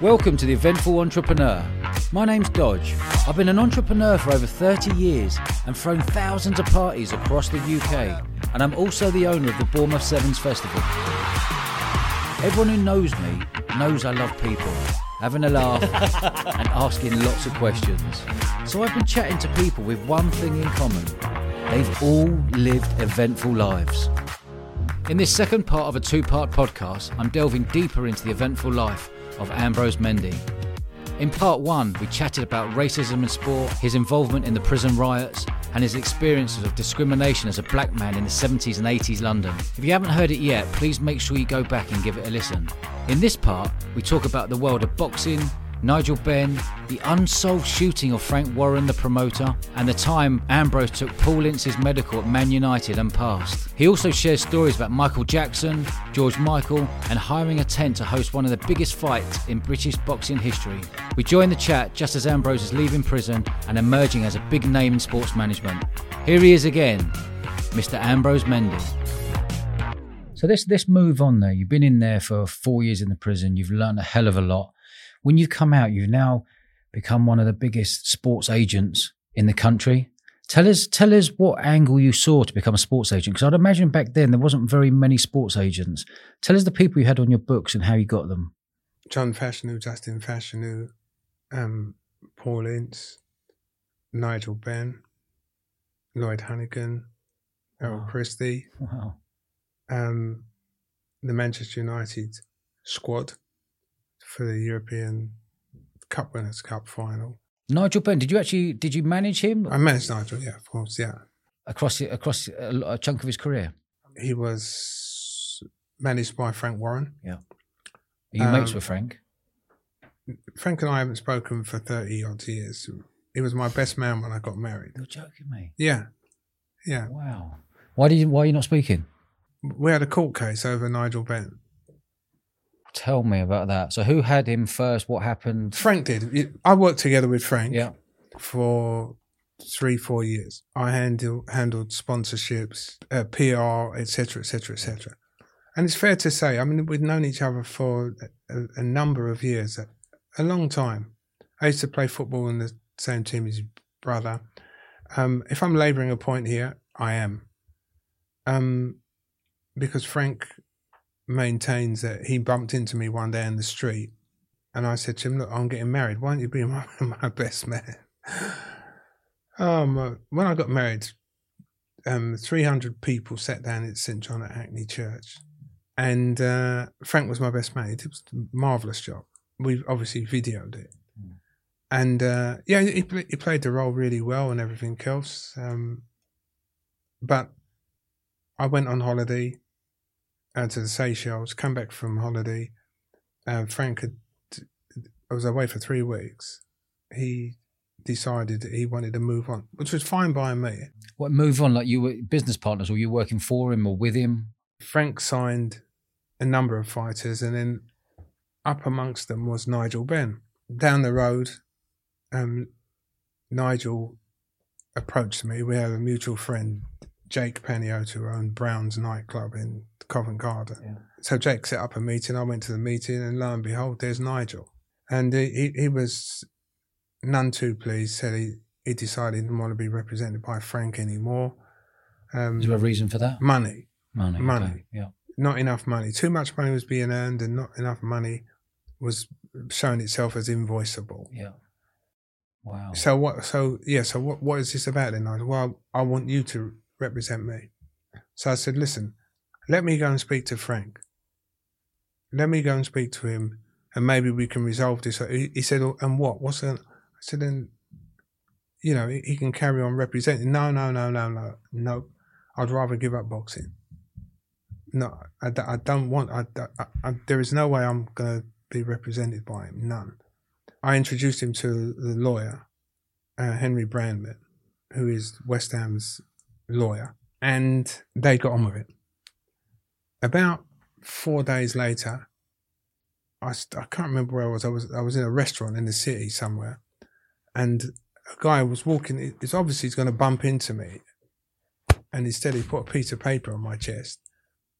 Welcome to the Eventful Entrepreneur. My name's Dodge. I've been an entrepreneur for over 30 years and thrown thousands of parties across the UK, and I'm also the owner of the Bournemouth Sevens Festival. Everyone who knows me knows I love people, having a laugh and asking lots of questions. So I've been chatting to people with one thing in common they've all lived eventful lives. In this second part of a two part podcast, I'm delving deeper into the eventful life of Ambrose Mendy. In part one, we chatted about racism in sport, his involvement in the prison riots, and his experiences of discrimination as a black man in the 70s and 80s London. If you haven't heard it yet, please make sure you go back and give it a listen. In this part, we talk about the world of boxing, Nigel Benn, the unsolved shooting of Frank Warren, the promoter, and the time Ambrose took Paul Ince's medical at Man United and passed. He also shares stories about Michael Jackson, George Michael, and hiring a tent to host one of the biggest fights in British boxing history. We join the chat just as Ambrose is leaving prison and emerging as a big name in sports management. Here he is again, Mr. Ambrose Mendy. So let's let's move on there. You've been in there for four years in the prison. You've learned a hell of a lot when you've come out, you've now become one of the biggest sports agents in the country. Tell us, tell us what angle you saw to become a sports agent, because I'd imagine back then there wasn't very many sports agents. Tell us the people you had on your books and how you got them. John Fashanu, Justin Fashanu, um, Paul Ince, Nigel Benn, Lloyd Honeyghan, Errol wow. Christie, wow. um, the Manchester United squad for the European Cup Winners' Cup final. Nigel Benn, did you actually did you manage him? I managed Nigel, yeah, of course, yeah. Across across a, a chunk of his career. He was managed by Frank Warren. Yeah. Are you um, mates with Frank? Frank and I haven't spoken for thirty odd years. He was my best man when I got married. You're joking me. Yeah, yeah. Wow. Why did you, why are you not speaking? We had a court case over Nigel Benn. Tell me about that. So who had him first? What happened? Frank did. I worked together with Frank. Yeah. For three, four years, I handled handled sponsorships, uh, PR, etc., etc., etc. And it's fair to say, I mean, we'd known each other for a, a number of years, a, a, long time. I used to play football in the same team as his brother. Um, if I'm labouring a point here, I am. Um, because Frank maintains that he bumped into me one day in the street and I said to him, Look, I'm getting married. Why don't you be my, my best man? um, when I got married, um, 300 people sat down at St. John at Hackney Church. And uh, Frank was my best man. He did a marvellous job. We obviously videoed it. And uh, yeah, he, he played the role really well and everything else. Um, but I went on holiday uh, to the Seychelles, come back from holiday. Uh, Frank had, I was away for three weeks. He decided that he wanted to move on, which was fine by me. What move on? Like you were business partners, or you working for him or with him? Frank signed a number of fighters, and then up amongst them was Nigel Benn. Down the road, um, Nigel approached me. We have a mutual friend, Jake who owned Brown's nightclub in Covent Garden. Yeah. So Jake set up a meeting. I went to the meeting, and lo and behold, there's Nigel. And he, he was none too pleased. Said he, he decided he didn't want to be represented by Frank anymore. Um, Is there a reason for that? Money. Money. Money. Okay. Yeah. Not enough money. Too much money was being earned, and not enough money was showing itself as invoiceable. Yeah. Wow. So what? So yeah. So what? What is this about then? I well, I want you to represent me. So I said, listen, let me go and speak to Frank. Let me go and speak to him, and maybe we can resolve this. He, said, oh, and what? What's that? I said, then, you know, he, he can carry on representing. No, no, no, no, no, no. I'd rather give up boxing. No, I, I don't want. I, I, I, there is no way I'm going to be represented by him. None. I introduced him to the lawyer, uh, Henry Brandman, who is West Ham's lawyer, and they got on with it. About four days later, I, I can't remember where I was. I was I was in a restaurant in the city somewhere, and a guy was walking. It's obviously he's going to bump into me, and instead he put a piece of paper on my chest.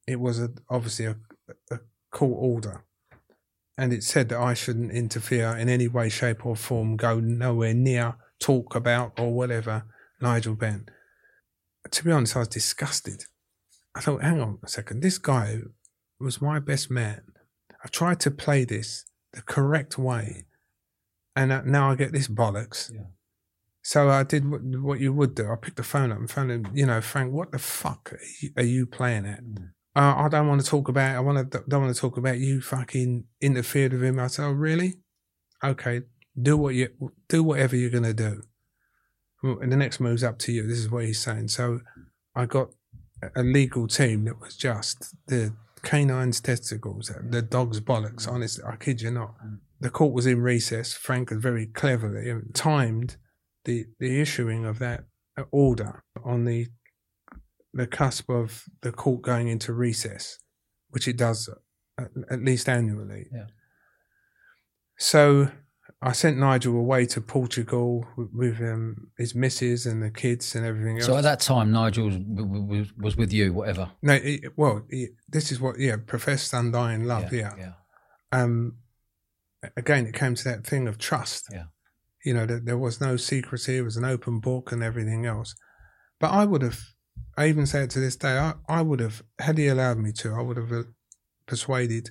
It was a, obviously a, a court order, and it said that I shouldn't interfere in any way, shape, or form, go nowhere near, talk about, or whatever Nigel Benn. To be honest, I was disgusted. I thought, hang on a second, this guy was my best man. I tried to play this the correct way, and now I get this bollocks. Yeah. So I did what, what you would do. I picked the phone up and found him, you know, Frank, what the fuck are you, are you playing at? Mm. uh, I don't want to talk about. I want to don't want to talk about you fucking interfered with him. I said, oh really? Okay, do what you do whatever you're gonna do. And the next move's up to you. This is what he's saying. So I got a- a legal team that was just the canine's testicles, the dog's bollocks. Mm. Honestly, I kid you not. The court was in recess. Frank had very cleverly timed the the issuing of that order on the the cusp of the court going into recess, which it does at, at least annually. Yeah. So I sent Nigel away to Portugal with, with um, his missus and the kids and everything else. So at that time, Nigel was, was, was with you, whatever. no, it, well, it, this is what, yeah, professed undying love, yeah. yeah. Um, again, it came to that thing of trust. Yeah. You know, that there was no secrecy, it was an open book and everything else. But I would have, I even say it to this day, I, I would have, had he allowed me to, I would have uh, persuaded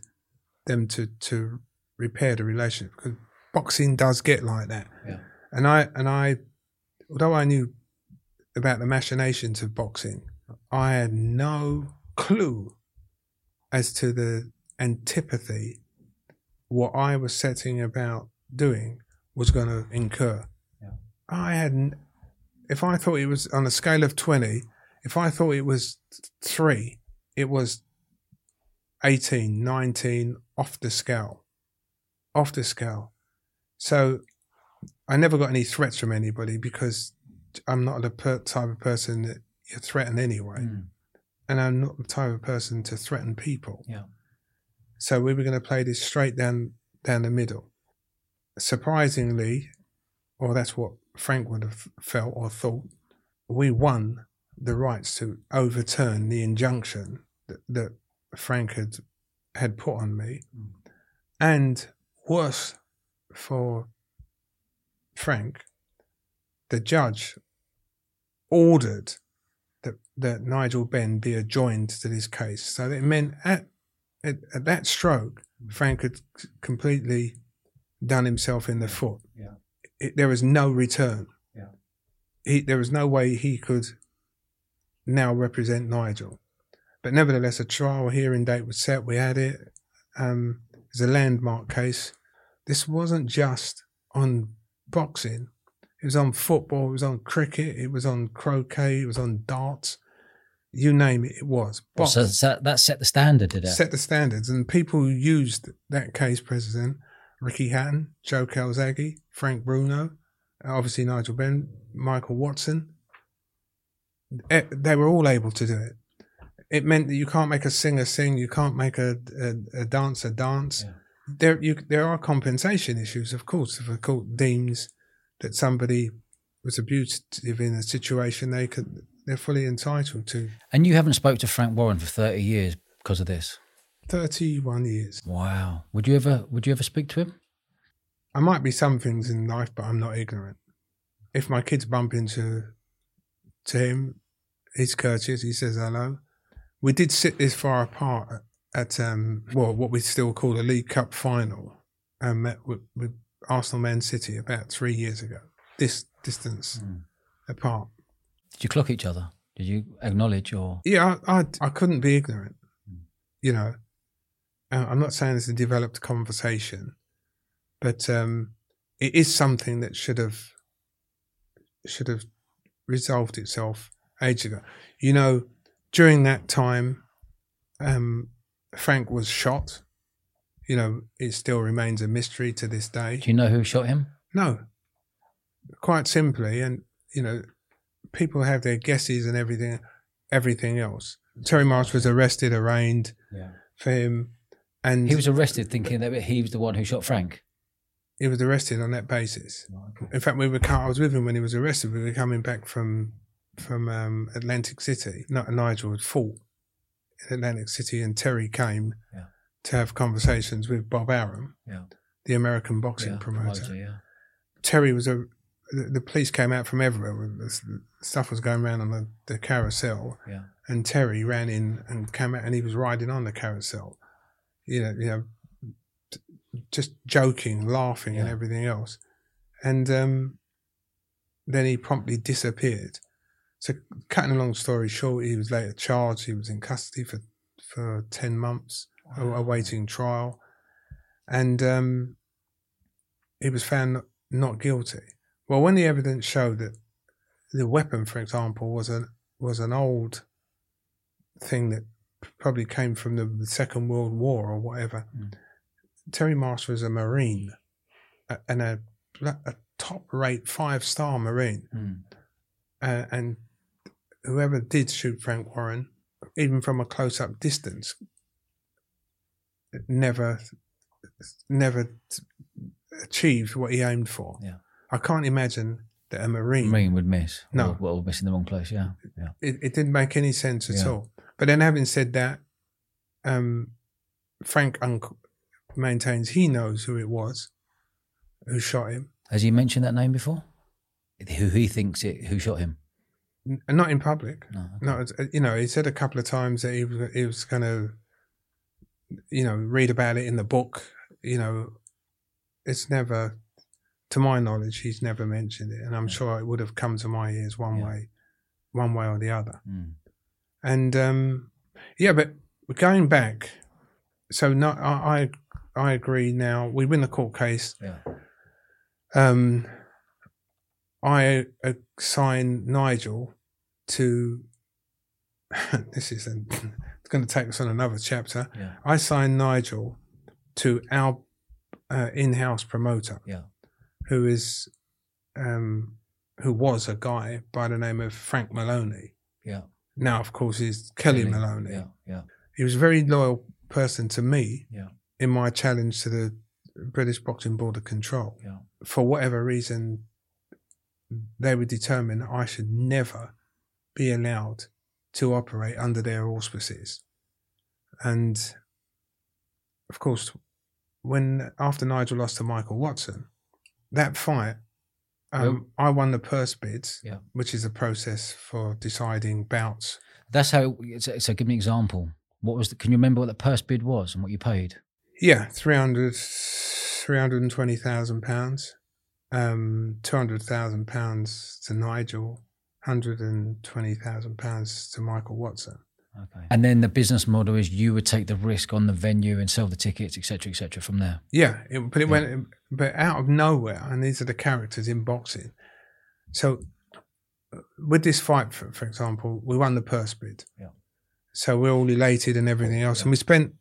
them to, to repair the relationship because boxing does get like that. Yeah. And I, and I, although I knew about the machinations of boxing, I had no clue as to the antipathy what I was setting about doing was going to incur. Yeah. I hadn't, if I thought it was on a scale of 20, if I thought it was three, it was 18, 19, off the scale. Off the scale. So I never got any threats from anybody because I'm not the per- type of person that you threaten anyway. Mm. And I'm not the type of person to threaten people. Yeah. So we were going to play this straight down down the middle. Surprisingly, or that's what Frank would have felt or thought, we won the rights to overturn the injunction that, that Frank had had put on me, Mm. and worse for Frank, the judge ordered that, that Nigel Benn be adjoined to this case. So it meant at, at, at that stroke, Frank had completely done himself in the foot. Yeah. It, there was no return. Yeah. He, there was no way he could now represent Nigel. But nevertheless, a trial hearing date was set. We had it. Um, it was a landmark case. This wasn't just on boxing. It was on football. It was on cricket. It was on croquet. It was on darts. You name it, it was. Well, so, so that set the standard, did it? set the standards, and people who used that case president, Ricky Hatton, Joe Calzaghe, Frank Bruno, obviously Nigel Benn, Michael Watson. Eh, They were all able to do it. It meant that you can't make a singer sing, you can't make a, a, a dancer dance. Yeah. There, you, there are compensation issues, of course. If a court deems that somebody was abusive in a situation, they could, they're fully entitled to And you haven't spoke to Frank Warren for 30 years because of this. 31 years. Wow. Would you ever would you ever speak to him? I might be some things in life, but I'm not ignorant. If my kids bump into to him, he's courteous. He says hello. We did sit this far apart at, at um, well, what we still call a League Cup final, um, met with, with Arsenal Man City about three years ago. This distance Mm. apart. Did you clock each other? Did you acknowledge or Yeah, I, I, I couldn't be ignorant. You know, Uh, I'm not saying it's a developed conversation, but um, it is something that should have should have resolved itself ages ago. You know, during that time, um, Frank was shot. You know, it still remains a mystery to this day. do you know who shot him? No, quite simply, and you know, people have their guesses and everything, everything else. Terry Marsh was arrested, arraigned Yeah. for him, and He was arrested thinking that he was the one who shot Frank. he was arrested on that basis. In fact, we were. I was with him when he was arrested. We were coming back from from um, Atlantic City. Not Nigel had fought in Atlantic City, and Terry came Yeah. to have conversations with Bob Arum, Yeah. the American boxing yeah. promoter. yeah. Terry was a. The, the police came out from everywhere. The stuff was going around on the, the carousel, Yeah. and Terry ran in and came out, and he was riding on the carousel. You know, you know, just joking, laughing, and everything else. And um, then he promptly disappeared. So, cutting a long story short, he was later charged. He was in custody for for ten months, Wow. awaiting trial, and um, he was found not guilty. Well, when the evidence showed that the weapon, for example, was an was an old thing that probably came from the Second World War or whatever. Mm. Terry Marsh was a Marine a- and a, a top rate five star Marine. Mm. Uh, and whoever did shoot Frank Warren, even from a close up distance, never, never achieved what he aimed for. Yeah. I can't imagine that a Marine, Marine would miss. No. Or, well, miss in the wrong place. Yeah. Yeah. it, it didn't make any sense at Yeah. all. But then, having said that, um, Frank un- maintains he knows who it was who shot him. Has he mentioned that name before? Who he thinks it? Who shot him? Not in public. No. okay. No, uh, you know, he said a couple of times that he was he was going to, you know, read about it in the book. You know, it's never, to my knowledge, he's never mentioned it, and I'm Yeah. sure it would have come to my ears one Yeah. way, one way or the other. Mm. And um, yeah, but going back, so no, I, I I agree. Now we win the court case. Yeah. Um, I assign Nigel to. this is an, it's going to take us on another chapter. Yeah. I signed Nigel to our uh, in-house promoter, Yeah. who is, um, who was a guy by the name of Frank Maloney. Yeah. Now, of course, he's Kellie, Maloney. Yeah. Yeah. He was a very loyal person to me Yeah. in my challenge to the British Boxing Board of Control. Yeah. For whatever reason, they were determined I should never be allowed to operate under their auspices. And of course, when after Nigel lost to Michael Watson, that fight, um, I won the purse bids, Yeah. which is a process for deciding bouts. That's how. So, so give me an example. What was? The, can you remember what the purse bid was and what you paid? Yeah, 300, 320,000 pounds, um, 200,000 pounds to Nigel, 120,000 pounds to Michael Watson. Okay. And then the business model is you would take the risk on the venue and sell the tickets, etc., etc. from there. Yeah, it, but it Yeah. went, but out of nowhere, and these are the characters in boxing. So, uh, with this fight, for, for example, we won the purse bid. Yeah. So we're all elated and everything else, Yeah. and we spent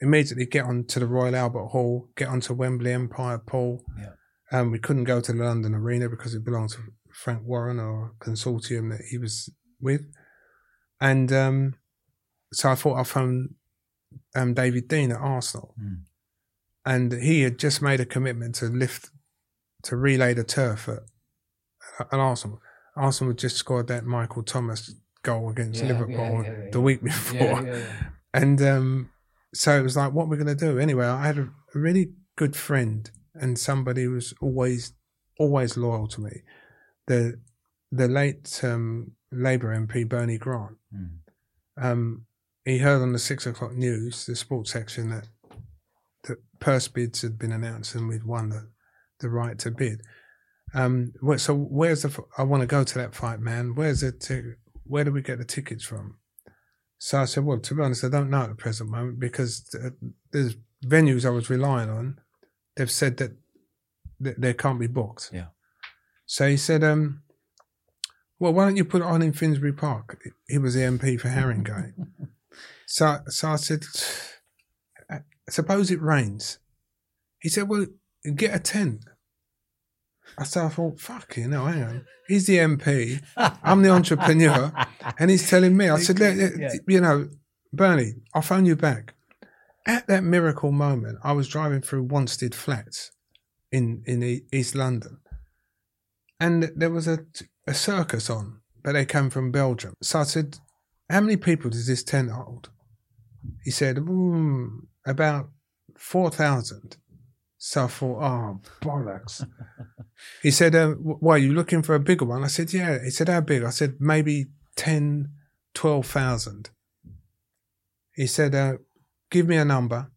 immediately get on to the Royal Albert Hall, get onto Wembley Empire Pool. Yeah. Um, we couldn't go to the London Arena because it belonged to Frank Warren or consortium that he was with, and um, so I thought I'd phone um, David Dein at Arsenal Mm. and he had just made a commitment to lift to relay the turf at, at Arsenal. Arsenal had just scored that Michael Thomas goal against Yeah, Liverpool yeah, yeah, the week before, and um, so it was like, what we're going to do anyway. I had a really good friend and somebody who was always always loyal to me. The the late um, Labour MP Bernie Grant Mm. um, he heard on the six o'clock news, the sports section, that that purse bids had been announced and we'd won the, the right to bid. Um, so where's the? I want to go to that fight, man. Where's the? T- where do we get the tickets from? So I said, well, to be honest, I don't know at the present moment because there's venues I was relying on. They've said that th- they can't be booked. Yeah. So he said, um, well, why don't you put it on in Finsbury Park? He was the MP for Haringey. so, so I said, "Uh, suppose it rains. He said, well, get a tent. I said, I thought, fuck you know, hang on. He's the MP. I'm the entrepreneur. And he's telling me, I said, "Look, Yeah. you know, Bernie, I'll phone you back. At that miracle moment, I was driving through Wanstead Flats in, in East London. And there was a, a circus on, but they came from Belgium. So I said, How many people does this tent hold? He said, mm, about four thousand. So I thought, oh bollocks. he said, uh, "Why are you looking for a bigger one?" I said, "Yeah." He said, "How big?" I said, "Maybe 10, 12,000. He said, uh, "Give me a number,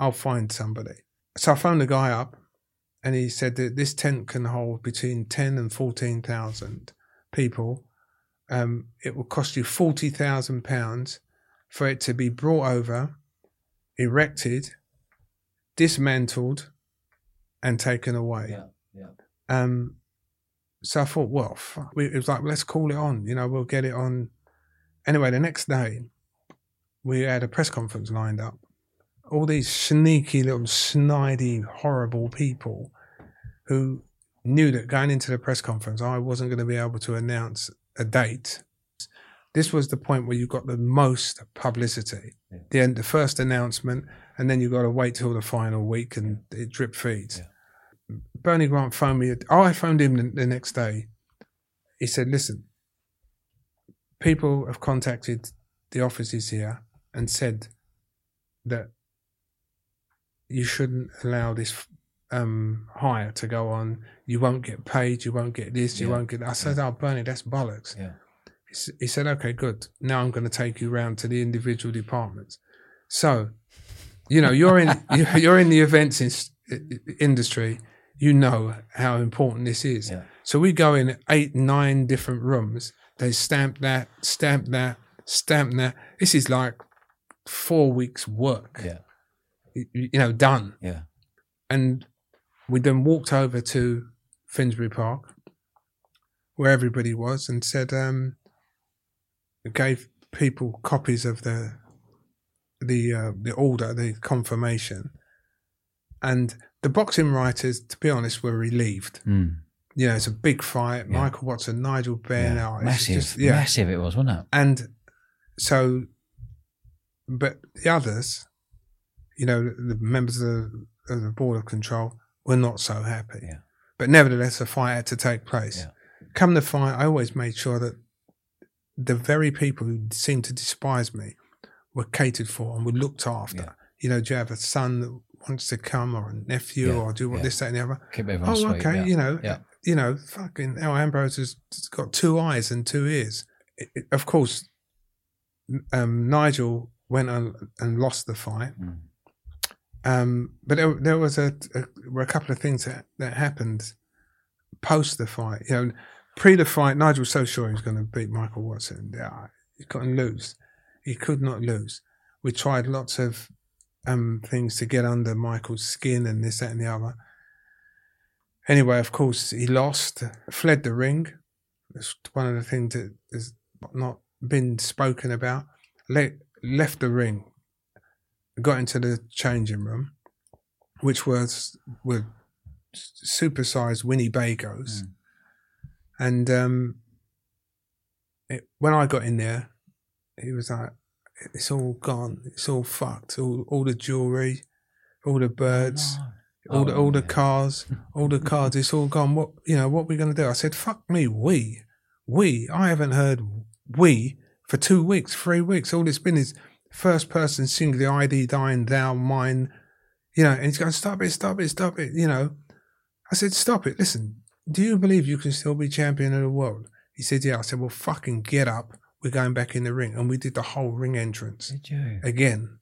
I'll find somebody." So I phoned the guy up, and he said that this tent can hold between ten and fourteen thousand people. Um, it will cost you forty thousand pounds for it to be brought over, erected, dismantled, and taken away. Yeah, yeah. Um, so I thought, well, fuck. It was like, let's call it on. You know, we'll get it on. Anyway, the next day, we had a press conference lined up. All these sneaky little snidey, horrible people who knew that going into the press conference, I wasn't going to be able to announce a date. This was the point where you got the most publicity. Yeah. The end, the first announcement, and then you got to wait till the final week, and it drip feeds. Yeah. Bernie Grant phoned me. Oh, I phoned him the, the next day. He said, "Listen, people have contacted the offices here and said that you shouldn't allow this um, hire to go on. You won't get paid. You won't get this. You Yeah. won't get. That. I said, "Oh, Bernie, that's bollocks." Yeah. He, said, "Okay, good. Now I'm going to take you round to the individual departments." So, you know, you're in you- you're in the events in, industry. You know how important this is. Yeah. So we go in eight, nine different rooms. They stamp that, stamp that, stamp that. This is like four weeks' work. Yeah. You know, done. Yeah. And we then walked over to Finsbury Park, where everybody was, and said, um, gave people copies of the the uh, the order, the confirmation, and the boxing writers, to be honest, were relieved. Mm. You know, it's a big fight. Yeah. Michael Watson, Nigel Benn, Yeah. oh, Massive. just- yeah, Massive it was, wasn't it? and so, but the others, you know, the members of the, of the board of control were not so happy. Yeah. But nevertheless, a fight had to take place. Yeah. Come the fight, I always made sure that the very people who seemed to despise me were catered for and were looked after. Yeah. You know, do you have a son that wants to come or a nephew Yeah. or do you want Yeah. this, that, and the other? Keep everyone Oh, sweet. okay. You know, Yeah. you know, fucking El Ambrose has got two eyes and two ears. It- it- of course, um, Nigel went and, and lost the fight. Mm. Um, but there, there was a, a were a couple of things that, that happened post the fight. You know, pre the fight, Nigel was so sure he was going to beat Michael Watson. He couldn't lose. He could not lose. We tried lots of um, things to get under Michael's skin and this, that, and the other. Anyway, of course, he lost, fled the ring. It's one of the things that has not been spoken about. Le- left the ring, got into the changing room, which was with supersized Winnebagos, Mm. and um, it, when I got in there, he was like, "It's all gone. It's all fucked. All all the jewelry, all the birds." No. all the Oh, all the cars, all the cars, it's all gone. What you know? What we're going to do? I said, "Fuck me, we, we." I haven't heard "we" for two weeks, three weeks. All it's been is first person singular ID, thine, thou, mine. You know, and he's going, "Stop it, stop it, stop it." You know, I said, "Stop it. Listen, do you believe you can still be champion of the world?" He said, "Yeah." I said, "Well, fucking get up. We're going back in the ring," and we did the whole ring entrance Did you? again.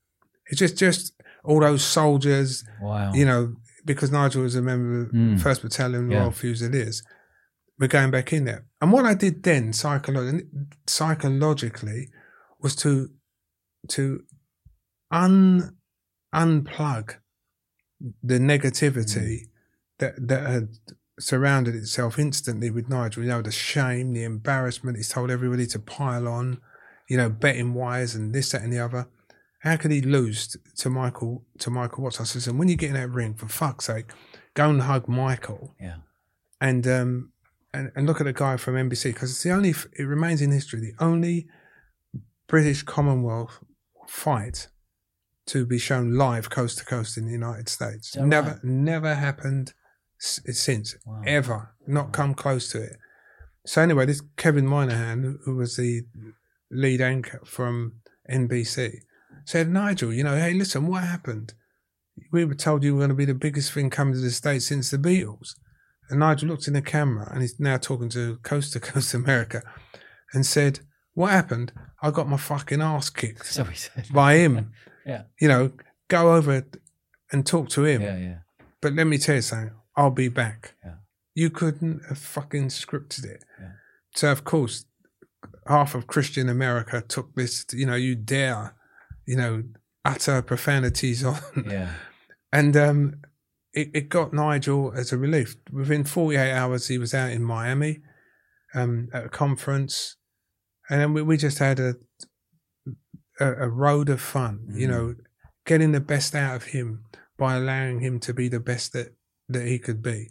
It's just just all those soldiers Wow. you know, because Nigel was a member of Mm. First Battalion Yeah. Royal Fusiliers, we're going back in there. And what I did then, psycholo- psychologically, was to to un unplug the negativity that that had surrounded itself instantly with Nigel. You know, the shame, the embarrassment. He's told everybody to pile on, you know, betting wise and this, that, and the other. How could he lose to Michael to Michael Watson? I said, "Listen, when you get in that ring, for fuck's sake, go and hug Michael Yeah. and um and, and look at the guy from NBC because it's the only it remains in history the only British Commonwealth fight to be shown live coast to coast in the United States. Never, right? never happened s- since Wow. ever. Not come close to it. So anyway, this Kevin Moynihan, who was the lead anchor from NBC, said, Nigel, you know, hey, listen, what happened? We were told you were going to be the biggest thing coming to the States since the Beatles. And Nigel looked in the camera and he's now talking to Coast to Coast America and said, What happened? I got my fucking ass kicked So he said. by him. Yeah. You know, go over and talk to him. Yeah, yeah. But let me tell you something, I'll be back. Yeah. You couldn't have fucking scripted it. Yeah. So, of course, half of Christian America took this, you know, you dare, you know, utter profanities on. Yeah. And um, it, it got Nigel as a relief. Within 48 hours, he was out in Miami um, at a conference. And then we, we just had a, a, a road of fun, you Mhm. know, getting the best out of him by allowing him to be the best that, that he could be.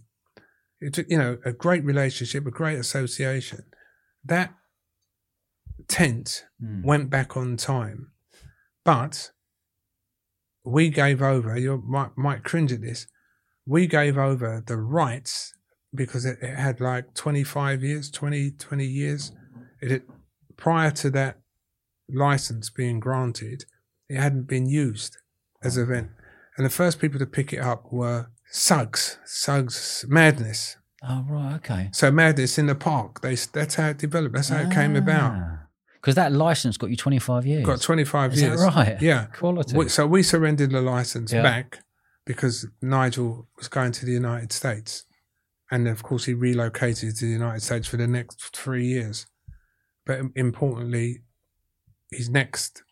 It's, you know, a great relationship, a great association. That tent Mm. went back on time, but we gave over. You might might cringe at this. We gave over the rights because it, it had like 25 years, 20, 20 years. It had, prior to that license being granted, it hadn't been used as an event. And the first people to pick it up were Suggs, Suggs Madness. Oh, right. Okay. So Madness in the park. They that's how it developed. That's how it came about. Ah. Because that license got you 25 years. Got 25 Is years. that right? Yeah. Quality. We- So we surrendered the license Yeah. back because Nigel was going to the United States. And of course, he relocated to the United States for the next three years. But importantly, his next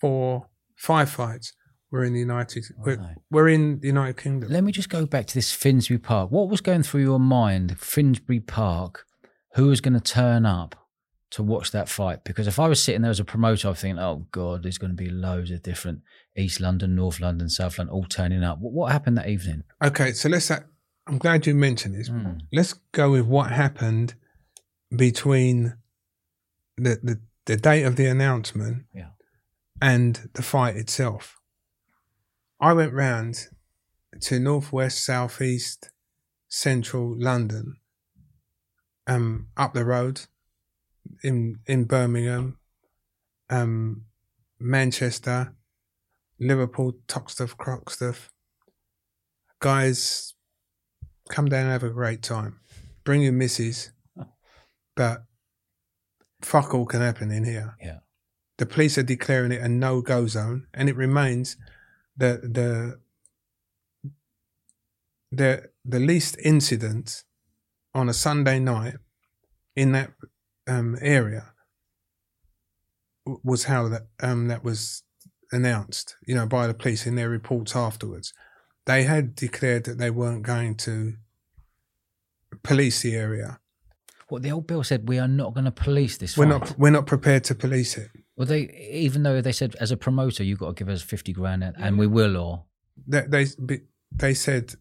four, five fights were in the United. We're, Right. we're in the United Kingdom. Let me just go back to this Finsbury Park. What was going through your mind, Finsbury Park? Who was going to turn up to watch that fight? Because if I was sitting there as a promoter, I'm thinking, oh God, there's going to be loads of different East London, North London, South London all turning up. What, what happened that evening? Okay, so let's. I'm glad you mentioned this. Mm. Let's go with what happened between the the, the date of the announcement Yeah. and the fight itself. I went round to northwest, southeast, central London, um, up the road in in Birmingham, um, Manchester, Liverpool, Toxteth, Croxteth. Guys, come down and have a great time. Bring your missus, but fuck all can happen in here. Yeah. The police are declaring it a no-go zone, and it remains the the the the least incident on a Sunday night in that um, area was how that um, that was announced, you know, by the police in their reports afterwards. They had declared that they weren't going to police the area. What the old bill said, we are not going to police this We're fight. not we're not prepared to police it. Well, they even though they said as a promoter, you've got to give us 50 grand and, and we will, or They they, they said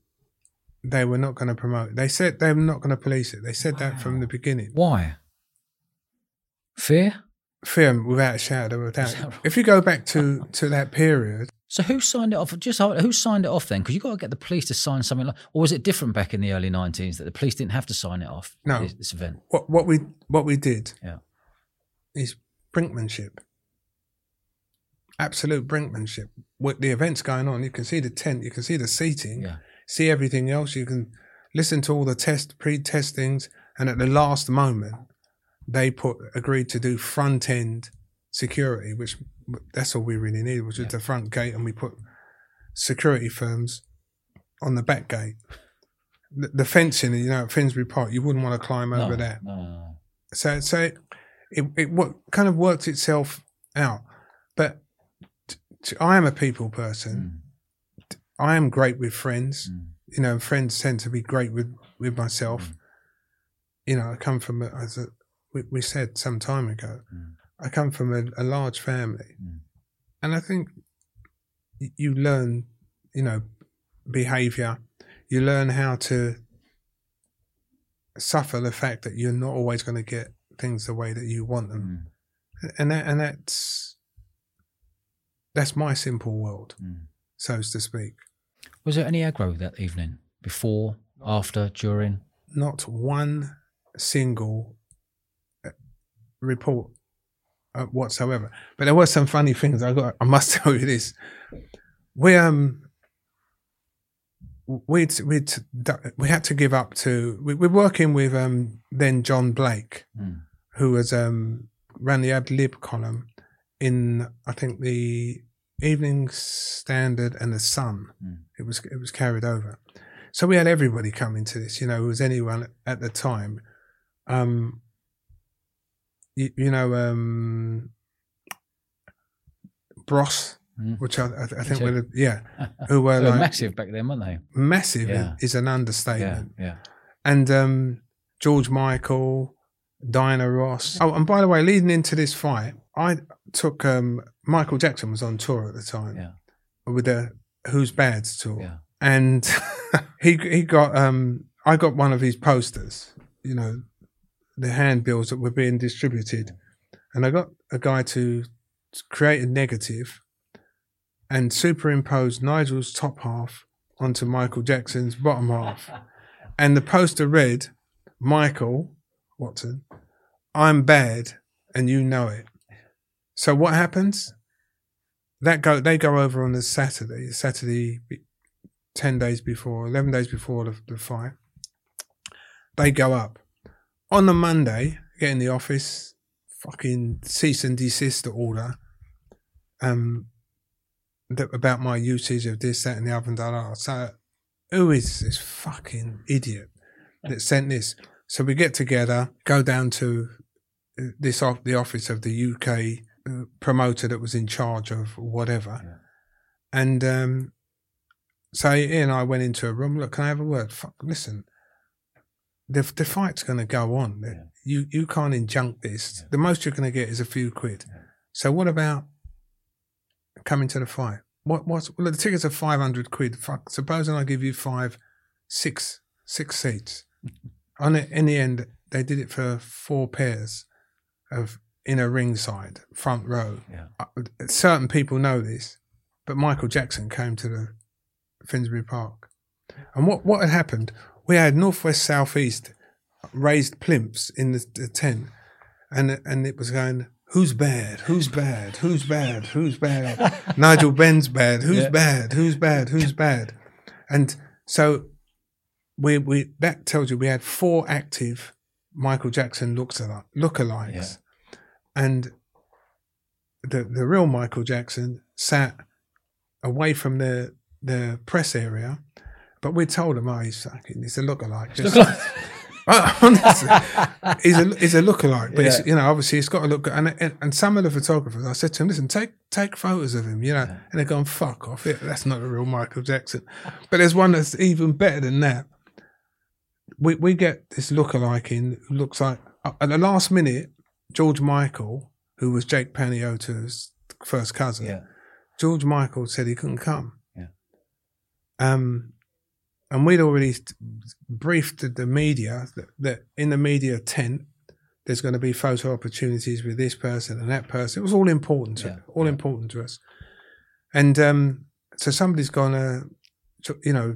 they were not going to promote. They said they were not going to police it. They said that from the beginning. why? Fear? Fear without a shadow of doubt. Is that right? If you go back to to that period, So who signed it off? Just who signed it off then? Because you got to get the police to sign something like, or was it different back in the early nineties that the police didn't have to sign it off? No. This, this event. what what we what we did Yeah. is brinkmanship. Absolute brinkmanship. With the events going on, you can see the tent, you can see the seating, Yeah. see everything else. You can listen to all the test pre-testings, and at the last moment, they put agreed to do front end security, which that's all we really needed, which was the front gate, and we put security firms on the back gate. The, the fencing, you know, at Finsbury Park, you wouldn't want to climb over no, that. No, no. So, so it, it, it what kind of worked itself out. But t- t- I am a people person. Mm, I am great with friends. mm, You know, friends tend to be great with with myself. Mm. You know, I come from a, as a, we, we said some time ago. I come from a, a large family, Mm. and I think you learn, you know, behavior. You learn how to suffer the fact that you're not always going to get things the way that you want them, mm, and that and that's that's my simple world, mm. so to speak. Was there any aggro that evening? Before, after, during? Not one single uh, report whatsoever. But there were some funny things. I got. I must tell you this. We um. We'd, we'd we had to give up to we, we're working with um then John Blake Mm. who was um ran the ad lib column in I think the Evening Standard and the Sun. Mm. It was it was carried over, so we had everybody coming to this. You know, it was anyone at the time. Um, you, you know, um, Bros, Mm. which I, I, I think were yeah, who were They were like massive back then, weren't they? massive Yeah. is an Yeah, understatement. yeah. And um, George Michael, Diana Ross. Oh, and by the way, leading into this fight, I took um, Michael Jackson was on tour at the time Yeah. with the Who's Bad tour, Yeah. and he he got um, I got one of his posters, you know, the handbills that were being distributed, and I got a guy to create a negative and superimpose Nigel's top half onto Michael Jackson's bottom half. And the poster read, Michael Watson, I'm bad and you know it. So what happens? That go they go over on the Saturday, Saturday ten days before, eleven days before the, the fight. They go up. On the Monday, get in the office, fucking cease and desist order. Um that, about my usage of this, that, and the other, and da, da, da. So, who is this fucking idiot that sent this? So we get together, go down to uh, this off the office of the UK uh, promoter that was in charge of whatever, Yeah. and um, so Ian and I went into a room. Look, can I have a word? Fuck, listen. The, the fight's going to go on. Yeah. You you can't injunct this. Yeah. The most you're going to get is a few quid. Yeah. So what about coming to the fight? What what's well the tickets are five hundred quid. Fuck. Supposing I give you five, six six seats. On it, in the end, they did it for four pairs of inner ringside front row. Yeah. Uh, Certain people know this, but Michael Jackson came to the Finsbury Park, and what what had happened? We had northwest southeast raised plimps in the, the tent, and and it was going. Who's bad? Who's bad? Who's bad? Who's bad? Nigel Benn's bad. Who's Yeah. bad? Who's bad? Who's bad? And so we we that tells you we had four active Michael Jackson looks alike, lookalikes, and the the real Michael Jackson sat away from the the press area, but we told him, oh, he's fucking, he's a lookalike. Just, Honestly, he's a he's a lookalike, but it's, Yeah. you know, obviously, he's got to look. And, and and some of the photographers, I said to him, listen, take take photos of him, you know, Yeah. and they're going, fuck off, yeah, that's not the real Michael Jackson. But there's one that's even better than that. We we get this lookalike in who looks like at the last minute, George Michael, who was Jake Panayiotou's first cousin, yeah. George Michael said he couldn't come. Yeah. Um, and we'd already briefed the- media that, that in the media tent, there's going to be photo opportunities with this person and that person. It was all important to Yeah. all Yeah. important to us. And um, so somebody's gone, uh, you know,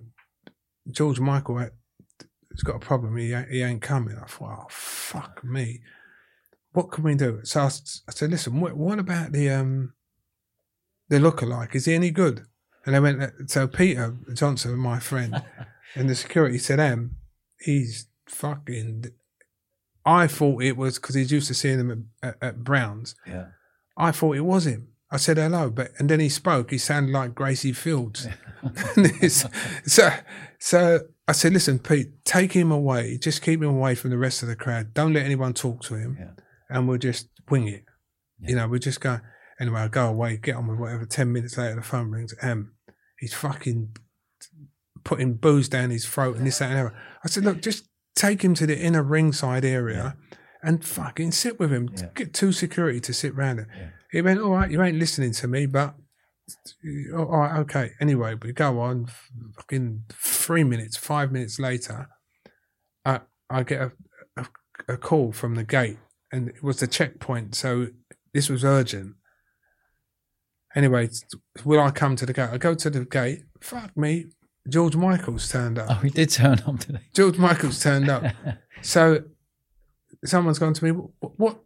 George Michael has got a problem. He ain't, he ain't coming. I thought, oh fuck me. What can we do? So I said, listen, what, what about the um, the lookalike? Is he any good? And they went, so Peter Johnson, my friend, and the security said, Em, he's fucking. I thought it was because he's used to seeing him at, at, Brown's. Yeah. I thought it was him. I said hello, but and then he spoke. He sounded like Gracie Fields. So, so I said, listen, Pete, take him away. Just keep him away from the rest of the crowd. Don't let anyone talk to him, Yeah. and we'll just wing it. Yeah. You know, we'll just go. Anyway, I go away, get on with whatever. Ten minutes later, the phone rings. Um, he's fucking putting booze down his throat and this, that, and that. I said, look, just take him to the inner ringside area and fucking sit with him. Yeah. Get two security to sit round him. Yeah. He went, all right, you ain't listening to me, but oh, all right, okay. Anyway, we go on. Fucking three minutes, five minutes later, I I get a, a, a call from the gate, and it was the checkpoint. So this was urgent. Anyway, will I come to the gate? I go to the gate. Fuck me. George Michael's turned up. Oh, he did turn up today. George Michael's turned up. So someone's gone to me, what, what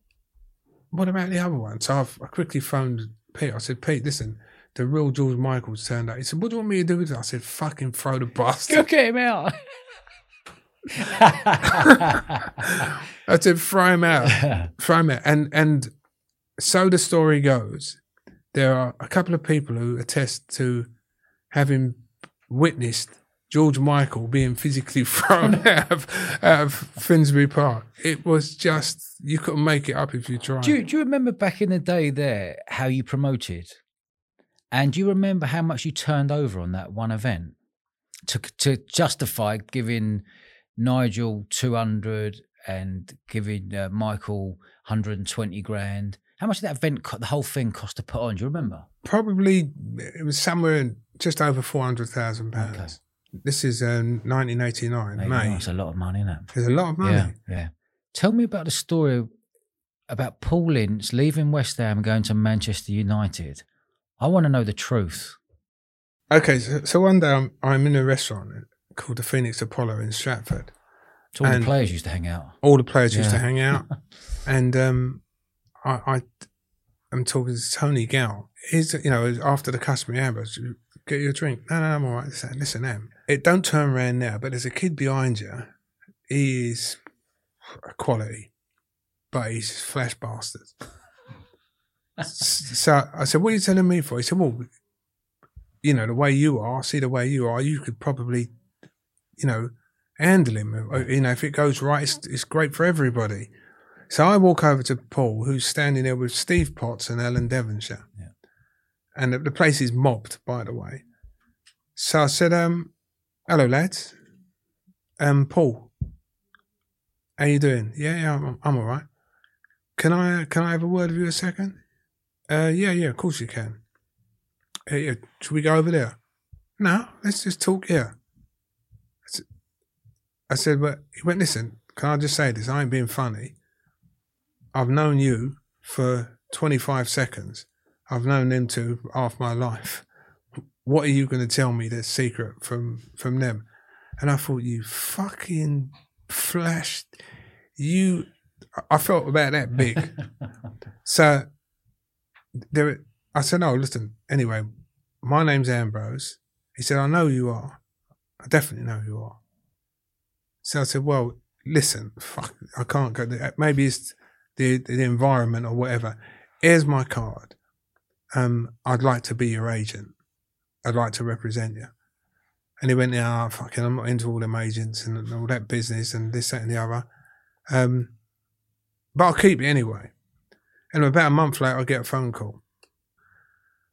what about the other one? So I've, I quickly phoned Pete. I said, Pete, listen, the real George Michaels turned up. He said, what do you want me to do with it? I said, fucking throw the bastard. Go get him out. I said, throw him out. throw him out. And, and so the story goes, there are a couple of people who attest to having witnessed George Michael being physically thrown out of, out of Finsbury Park. It was just, you couldn't make it up if you tried. do, you, do you remember back in the day there how you promoted? And do you remember how much you turned over on that one event to to justify giving Nigel 200 and giving uh, Michael 120 grand? How much did that event, the whole thing cost to put on? Do you remember? Probably, it was somewhere in just over £400,000. This is um, 1989, Maybe May. It's a lot of money, isn't it? There's a lot of money. Yeah, yeah. Tell me about the story about Paul Ince leaving West Ham and going to Manchester United. I want to know the truth. Okay, so, so one day I'm, I'm in a restaurant called the Phoenix Apollo in Stratford. It's all the players used to hang out. All the players used to hang out. and um, I, I, I'm talking to Tony Gow. He's, you know, after the customary hours, get you a drink. No, no, I'm all right. Listen, listen, it don't turn around now, but there's a kid behind you. He is a quality, but he's a flash bastard. So I said, "What are you telling me for?" He said, "Well, you know, the way you are, see the way you are, you could probably, you know, handle him. You know, if it goes right, it's, it's great for everybody." So I walk over to Paul, who's standing there with Steve Potts and Alan Devonshire, Yeah. and the, the place is mobbed, by the way. So I said, "Um, hello, lads. Um, Paul, how you doing? Yeah, yeah, I'm, I'm all right. Can I can I have a word with you a second? Uh, yeah, yeah, of course you can. Uh, yeah, should we go over there? No, let's just talk here. I said, but he went, listen, can I just say this? I ain't being funny. I've known you for 25 seconds. I've known them two half my life. What are you going to tell me that's secret from from them? And I thought, you fucking flashed. You, I felt about that big. So there, I said, "No, listen. Anyway, my name's Ambrose." He said, "I know you are. I definitely know you are." So I said, "Well, listen. Fuck, I can't go there. Maybe it's the the environment or whatever. Here's my card. Um, I'd like to be your agent. I'd like to represent you." And he went, "Yeah, oh, fucking, I'm not into all them agents and all that business and this, that, and the other. Um, but I'll keep it anyway." And about a month later, I get a phone call.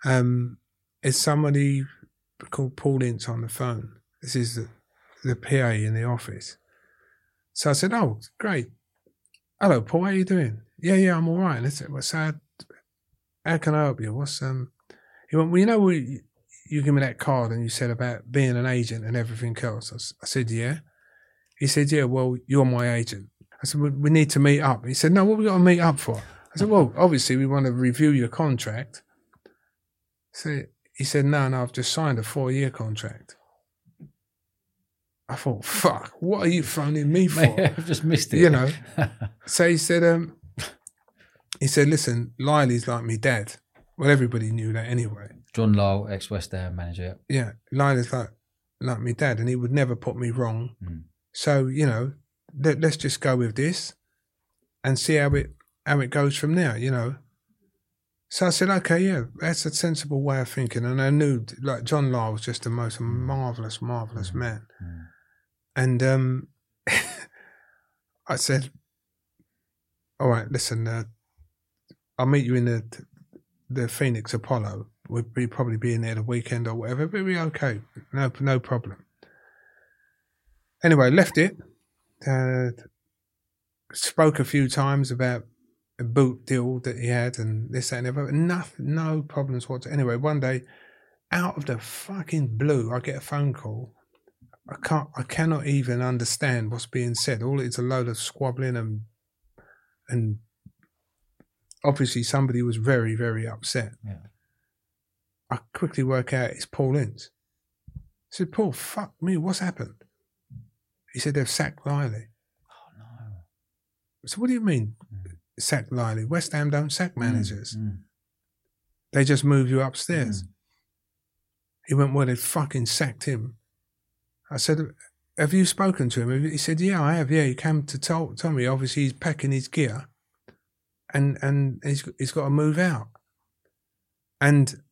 Um, it's somebody called Paul Ince on the phone. This is the, the PA in the office. So I said, "Oh, great. Hello, Paul. How are you doing? Yeah, yeah, I'm all right." And I said, "Well, so how, can I help you? What's um?" He went, "Well, you know, you give me that card and you said about being an agent and everything else." I said, "Yeah." He said, "Yeah. Well, you're my agent." I said, "We, need to meet up." He said, "No, what we got to meet up for?" I said, "Well, obviously we want to review your contract." So he said, "No, no, I've just signed a four-year contract." I thought, "Fuck, what are you phoning me for?" I've just missed it. You know. So he said, um, he said, listen, Lylie's like me dad. Well, everybody knew that anyway. John Lyall, ex West Ham manager. Yeah, Lylie's like like me dad, and he would never put me wrong. Mm. So you know, let, let's just go with this and see how it how it goes from there. You know. So I said, okay, yeah, that's a sensible way of thinking, and I knew like John Lyall was just the most marvelous, marvelous man. Mm. And um, I said, "All right, listen. Uh, I'll meet you in the the Phoenix Apollo. We'll be probably be in there the weekend or whatever. But be okay. No, no problem." Anyway, left it. Uh, spoke a few times about a boot deal that he had and this that, and the no problems whatsoever. Anyway, one day, out of the fucking blue, I get a phone call I can't. I cannot even understand what's being said. All it's a load of squabbling and and obviously somebody was very very upset. Yeah. I quickly work out it's Paul Ince. I said, Paul, fuck me, what's happened? He said they've sacked Riley. Oh no. So what do you mean? Mm. sacked Liley. West Ham don't sack managers. Mm, They just move you upstairs. Mm. He went, well, they fucking sacked him. I said, have you spoken to him? He said, yeah, I have. Yeah, he came to tell, tell me. Obviously, he's packing his gear, and and he's he's got to move out. And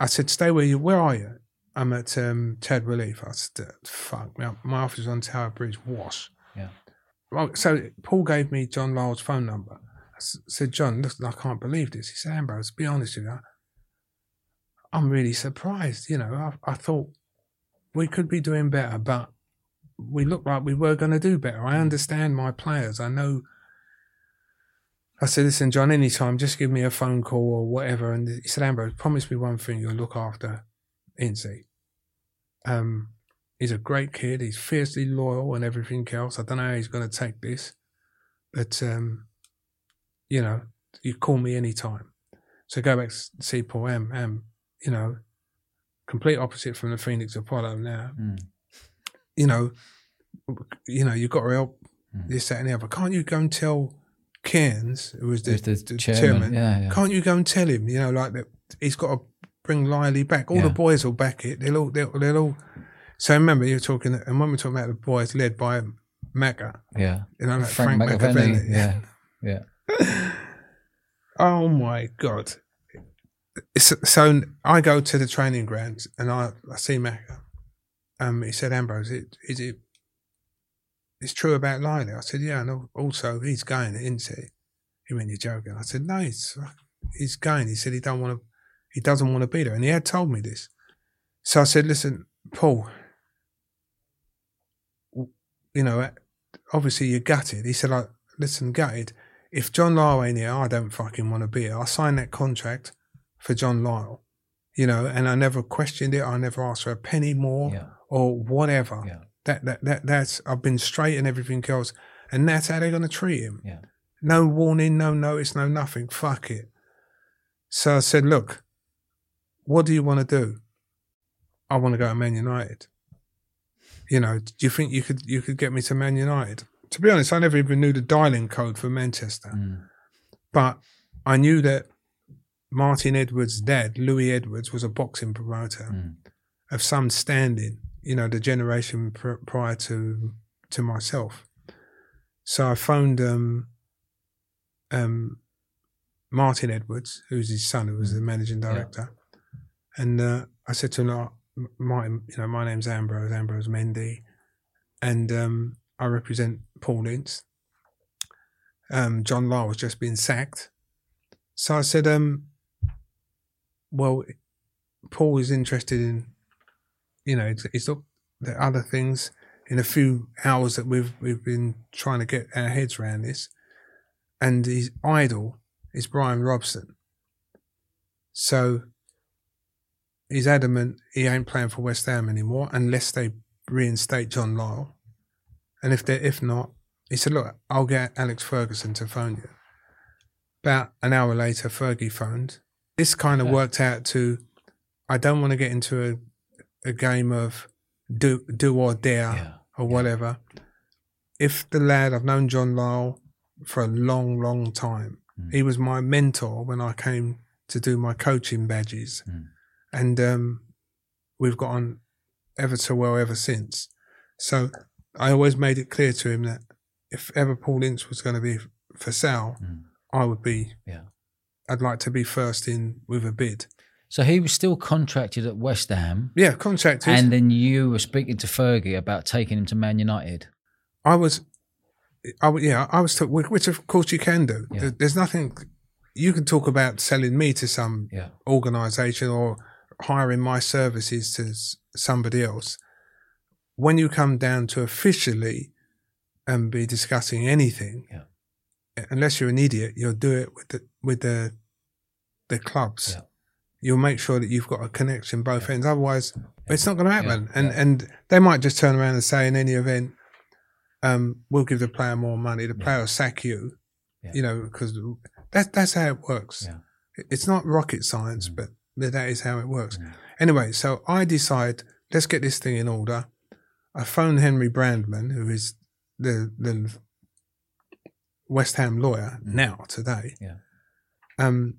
I said, stay where you. Where are you? I'm at um, Chadwell Heath. I said, fuck, my, my office is on Tower Bridge. Wash. Yeah. Well, so Paul gave me John Lyall's phone number. I said, John, look, I can't believe this. He said, Ambrose, be honest with you, I'm really surprised. You know, I, I thought we could be doing better, but we looked like we were going to do better. I understand my players. I know. I said, listen, John, anytime, just give me a phone call or whatever. And he said, Ambrose, promise me one thing, you'll look after Incy. Um, he's a great kid. He's fiercely loyal and everything else. I don't know how he's going to take this, but um, you know, you call me anytime. So go back to see Paul M. M. You know, complete opposite from the Phoenix Apollo now. Mm. You know, you know, you've got to help Mm. this, that, and the other. Can't you go and tell Cearns, who was the, the the chairman? chairman, Yeah, yeah. can't you go and tell him, you know, like that he's got to bring Liley back. All Yeah. the boys will back it. They'll all, they'll, they'll all. So remember, you're talking, and when we're talking about the boys led by Macca, yeah. you know, like Frank, Frank. McAvennie. Yeah, yeah. Oh my god! So, I go to the training grounds and I, I see Macca. Um, he said, Ambrose, it, is it? It's true about Liley. I said, yeah, and also he's going, isn't he? He went, you're joking. I said, no, he's he's going. He said he don't want to, he doesn't want to be there, and he had told me this. So I said, listen, Paul. You know, obviously you're gutted. He said, like, listen, gutted. If John Lyall ain't here, I don't fucking want to be here. I signed that contract for John Lyall, you know, and I never questioned it. I never asked for a penny more Yeah, or whatever. yeah, That, that that that's I've been straight and everything else, and that's how they're gonna treat him. yeah. No warning, no notice, no nothing. Fuck it. So I said, look, what do you want to do? I want to go to Man United. You know, do you think you could you could get me to Man United? To be honest, I never even knew the dialing code for Manchester. Mm. But I knew that Martin Edwards' dad, Louis Edwards, was a boxing promoter Mm. of some standing. You know, the generation pr- prior to to myself. So I phoned um, um, Martin Edwards, who's his son, who was the managing Yeah. director, and uh, I said to him, "Look, M- "Martin, you know, my name's Ambrose, Ambrose Mendy, and um, I represent Paul Ince. Um, John Lyall has just been sacked. So I said, um, well, Paul is interested in, you know, it's, looked at other things in a few hours that we've we've been trying to get our heads around this, and his idol is Brian Robson. So he's adamant he ain't playing for West Ham anymore unless they reinstate John Lyall. And if they if not, he said, "Look, I'll get Alex Ferguson to phone you." About an hour later, Fergie phoned. This kind of Yeah. worked out to, I don't want to get into a, a game of do do or dare Yeah. or whatever. If the lad, I've known John Lyall for a long, long time. Mm. He was my mentor when I came to do my coaching badges, Mm. and um, we've got on ever so well ever since. So I always made it clear to him that if ever Paul Ince was going to be for sale, Mm. I would be. Yeah. I'd like to be first in with a bid. So he was still contracted at West Ham, Yeah, contracted. and then you were speaking to Fergie about taking him to Man United. I was, I yeah, I was, t- which of course you can do. Yeah. There's nothing you can talk about selling me to some Yeah, organisation or hiring my services to somebody else. When you come down to officially and be discussing anything, Yeah. Unless you're an idiot, you'll do it with the with the the clubs. Yeah. You'll make sure that you've got a connection both ends. Otherwise, it's not going to happen. And and they might just turn around and say in any event, um, we'll give the player more money. The player will sack you. You know, because that's that's how it works. It's not rocket science, Mm. but that is how it works. Mm. Anyway, so I decide let's get this thing in order. I phone Henry Brandman, who is the the West Ham lawyer now today. Yeah. Um,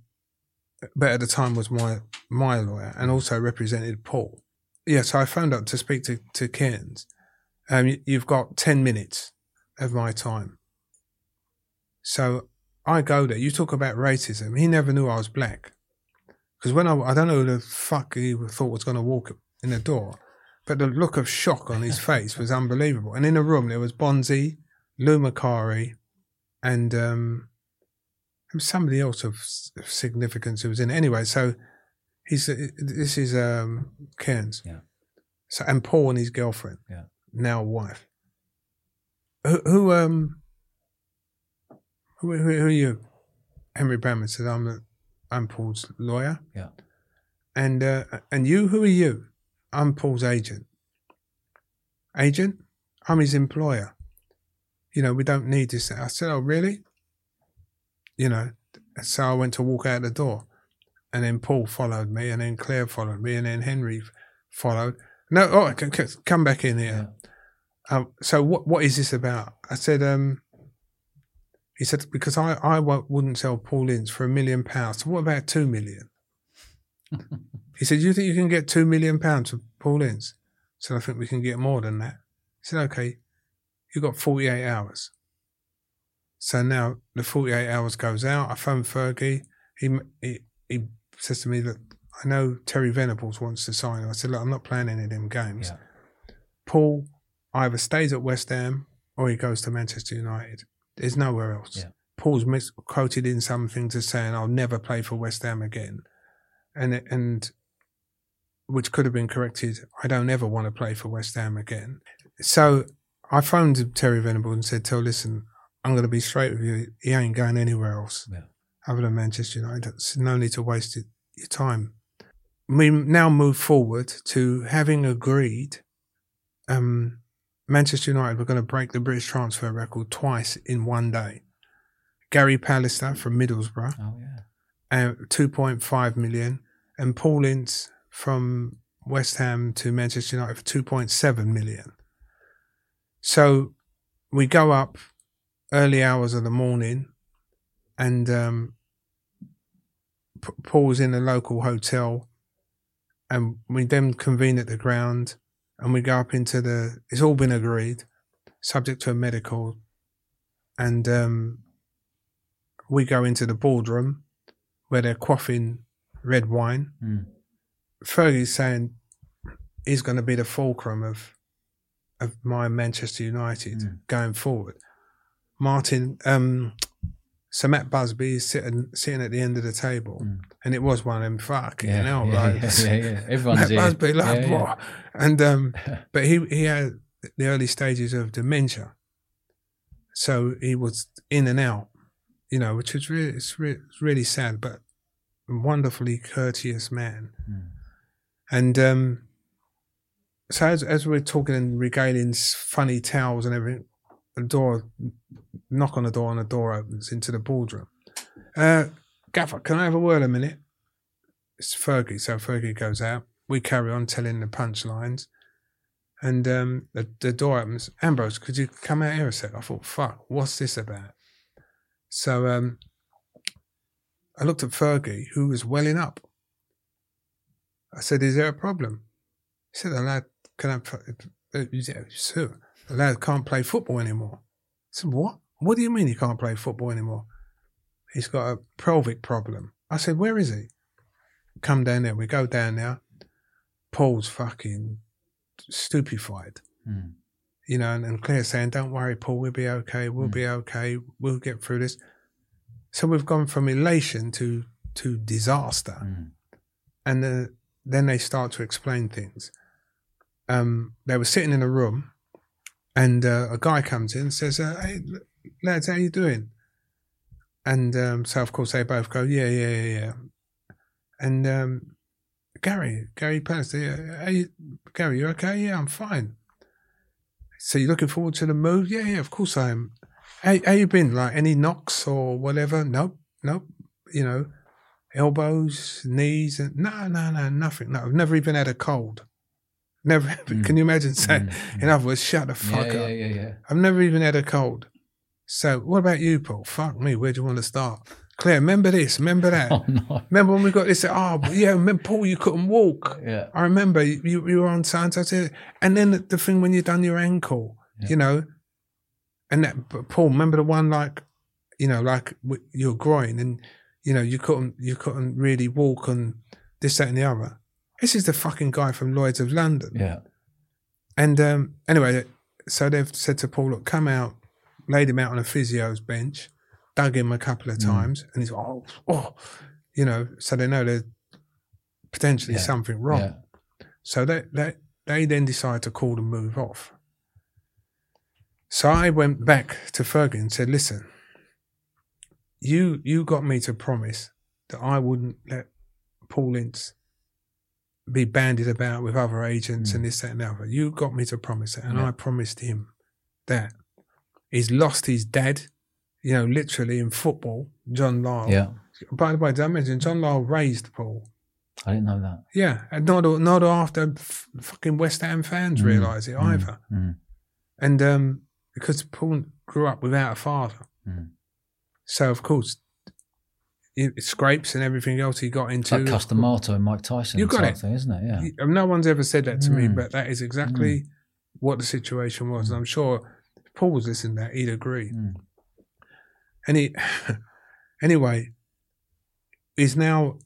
but at the time was my my lawyer and also represented Paul. Yeah, so I phoned up to speak to to Cearns. Um, you- you've got ten minutes of my time. So I go there. You talk about racism. He never knew I was black. Because when I, I don't know who the fuck he thought was going to walk in the door, but the look of shock on his face was unbelievable. And in the room there was Bonzi, Lou Macari, and um, there was somebody else of significance who was in it. Anyway, so he's this is um, Cearns. Yeah. So and Paul and his girlfriend. Yeah. Now wife. Who, who um who, who, who are you? Henry Brandman said, I'm a, I'm Paul's lawyer. Yeah. And uh, and you, who are you? I'm Paul's agent. Agent? I'm his employer. You know, we don't need this. I said, Oh, really? You know, so I went to walk out the door. And then Paul followed me, and then Claire followed me, and then Henry followed. No, oh, come back in here. Um, so what what is this about? I said, um, he said because I I wouldn't sell Paul Ince for a million pounds. So what about two million? he said, you think you can get two million pounds for Paul Ince? I said, I think we can get more than that. He said, okay, you got forty eight hours. So now the forty eight hours goes out. I phone Fergie. He he he says to me, look, I know Terry Venables wants to sign. I said, look, I'm not playing any of them games. Yeah. Paul either stays at West Ham or he goes to Manchester United. There's nowhere else. Yeah. Paul's misquoted in some things as saying, "I'll never play for West Ham again," and it- and which could have been corrected. I don't ever want to play for West Ham again. So I phoned Terry Venables and said, "Tell, listen, I'm going to be straight with you. He ain't going anywhere else Yeah. other than Manchester United. There's no need to waste it, your time." We now move forward to having agreed um, Manchester United were going to break the British transfer record twice in one day. Gary Pallister from Middlesbrough, Oh yeah. uh, 2.5 million, and Paul Ince from West Ham to Manchester United for 2.7 million. So we go up early hours of the morning, and um, P- Paul's in a local hotel, and we then convene at the ground, and we go up into the. It's all been agreed, subject to a medical, and um, we go into the boardroom where they're quaffing red wine. Mm. Fergie's saying he's going to be the fulcrum of of my Manchester United Mm. going forward. Martin, um, so Matt Busby is sitting sitting at the end of the table, Mm. and it was one of them fucking Yeah, hell, yeah, like, yeah, yeah, yeah. Everyone's Matt here. Busby, like, Yeah, what? and um, but he he had the early stages of dementia, so he was in and out, you know, which was really it's, re- it's really sad, but wonderfully courteous man. Mm. And um, so as, as we're talking and regaling funny towels and everything, the door, knock on the door and the door opens into the boardroom. Uh, Gaffer, can I have a word a minute? It's Fergie. So Fergie goes out. We carry on telling the punchlines. And um, the, the door opens. Ambrose, could you come out here a sec? I thought, fuck, what's this about? So um, I looked at Fergie, who was welling up. I said, "Is there a problem?" He said, "The lad can't. Uh, yeah, sir, the lad can't play football anymore." I said, "What? What do you mean he can't play football anymore?" He's got a pelvic problem. I said, "Where is he?" Come down there. We go down there. Paul's fucking stupefied, Mm. you know, and, and Claire's saying, "Don't worry, Paul. We'll be okay. We'll Mm. be okay. We'll get through this." So we've gone from elation to to disaster Mm. and uh, then they start to explain things. Um, they were sitting in a room, and uh, a guy comes in and says, uh, "Hey, lads, how you doing?" And um, so, of course, they both go, "Yeah, yeah, yeah, yeah." And um, Gary, Gary Pallister, yeah, hey, Gary, you okay? Yeah, I'm fine. So you're looking forward to the move? Yeah, yeah, of course I am. How, how you been? Like any knocks or whatever? Nope, nope. You know, elbows, knees, and no, no, no, nothing. No, I've never even had a cold. Never. Mm. Can you imagine saying? Mm. In other words, shut the fuck yeah, up. yeah, yeah, yeah. I've never even had a cold. So, what about you, Paul? Fuck me, where do you want to start? Claire, remember this, remember that. Oh no. Remember when we got this? Oh, yeah, remember, Paul, you couldn't walk. Yeah. I remember you, you were on science. I said, and then the, the thing when you done your ankle, Yeah. you know, and that, but Paul, remember the one like, you know, like with your groin, and you know, you couldn't, you couldn't really walk and this, that, and the other. This is the fucking guy from Lloyd's of London. Yeah. And um, anyway, so they've said to Paul, look, come out, laid him out on a physio's bench, dug him a couple of Mm. times, and he's oh, oh, you know, so they know there's potentially Yeah. something wrong. Yeah. So they, they they then decide to call the move off. So I went back to Fergie and said, "Listen, you you got me to promise that I wouldn't let Paul Ince be bandied about with other agents Mm. and this that and the other. You got me to promise it, and Yeah. I promised him that he's lost his dad, you know, literally in football. John Lyall. Yeah. By the way, did I mention John Lyall raised Paul? I didn't know that. Yeah, and not not after f- fucking West Ham fans Mm, realise it mm, either, mm. and um, because Paul grew up without a father, Mm. so of course, scrapes and everything else he got It's into. like Cus D'Amato and Mike Tyson. You got it. thing, isn't it? Yeah. No one's ever said that to me, Mm. but that is exactly what the situation was, and I'm sure if Paul was listening to that, he'd agree. Mm. And he, anyway, he's now,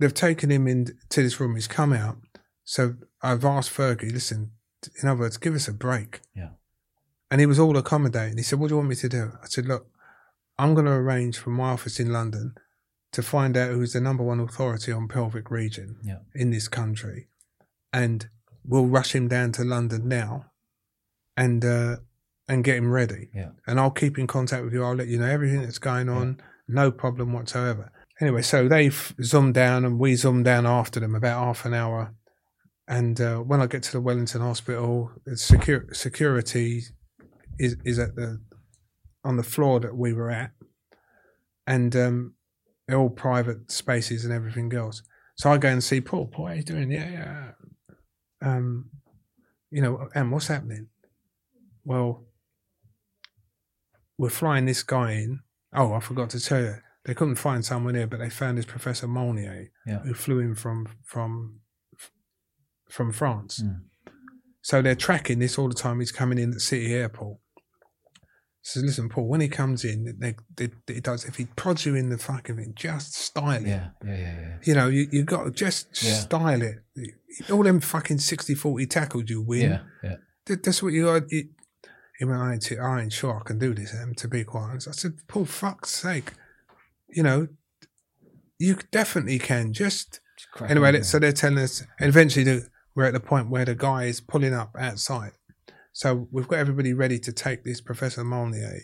they've taken him into this room. He's come out. So I've asked Fergie, listen, in other words, give us a break. Yeah. And he was all accommodating. He said, what do you want me to do? I said, look, I'm going to arrange from my office in London to find out who's the number one authority on pelvic region Yeah. in this country. And we'll rush him down to London now and, uh, and get him ready Yeah. and I'll keep in contact with you. I'll let you know everything that's going on. No problem whatsoever. Anyway, so they f- zoomed down and we zoomed down after them about half an hour. And uh, when I get to the Wellington Hospital, the secur- security is is at the on the floor that we were at, and um, they're all private spaces and everything else. So I go and see Paul. Paul, how you doing? Yeah, yeah. Um, you know, and what's happening? Well, we're flying this guy in. Oh, I forgot to tell you, they couldn't find someone here, but they found this Professor Molnier, Yeah. who flew in from from from France. Mm. So they're tracking this all the time. He's coming in at City Airport. So listen, Paul, when he comes in, they, they, it does. If he prods you in the fucking thing, just style it. Yeah. Yeah. Yeah. Yeah. You know, you you got to just Yeah. style it. All them fucking 60-40 tackles you win. Yeah. Yeah. That- That's what you got. You, he went, I ain't, I ain't sure I can do this, to be quite honest. I said, Paul, fuck's sake. You know, you definitely can. Just, Just anyway, on, so they're telling us, and eventually the, we're at the point where the guy is pulling up outside. So we've got everybody ready to take this Professor Molnier.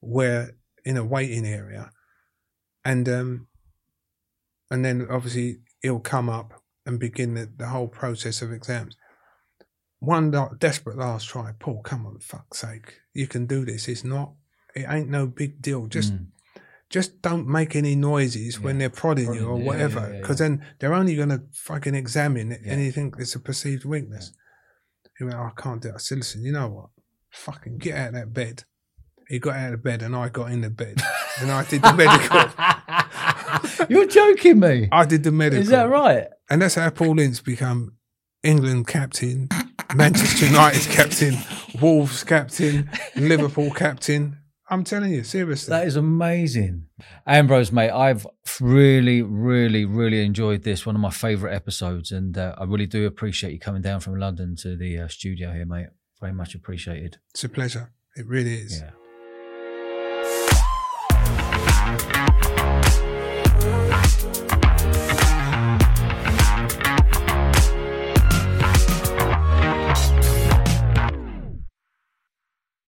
We're in a waiting area. And, um, and then obviously he'll come up and begin the, the whole process of exams one desperate last try. Paul, come on, fuck's sake, you can do this. It's not. It ain't no big deal. Just, Mm. just don't make any noises when they're prodding, Prodding, you or yeah, whatever, yeah, yeah, because then they're only going to fucking examine Yeah. anything that's a perceived weakness. He went, oh, I can't do it. I said, listen, you know what? Fucking get out of that bed. He got out of bed and I got in the bed and I did the medical. You're joking me. I did the medical. Is that right? And that's how Paul Ince became England captain, Manchester United captain, Wolves captain, Liverpool captain. I'm telling you, seriously. That is amazing. Ambrose, mate, I've really, really, really enjoyed this. One of my favourite episodes. And uh, I really do appreciate you coming down from London to the uh, studio here, mate. Very much appreciated. it's a pleasure. It really is. Yeah.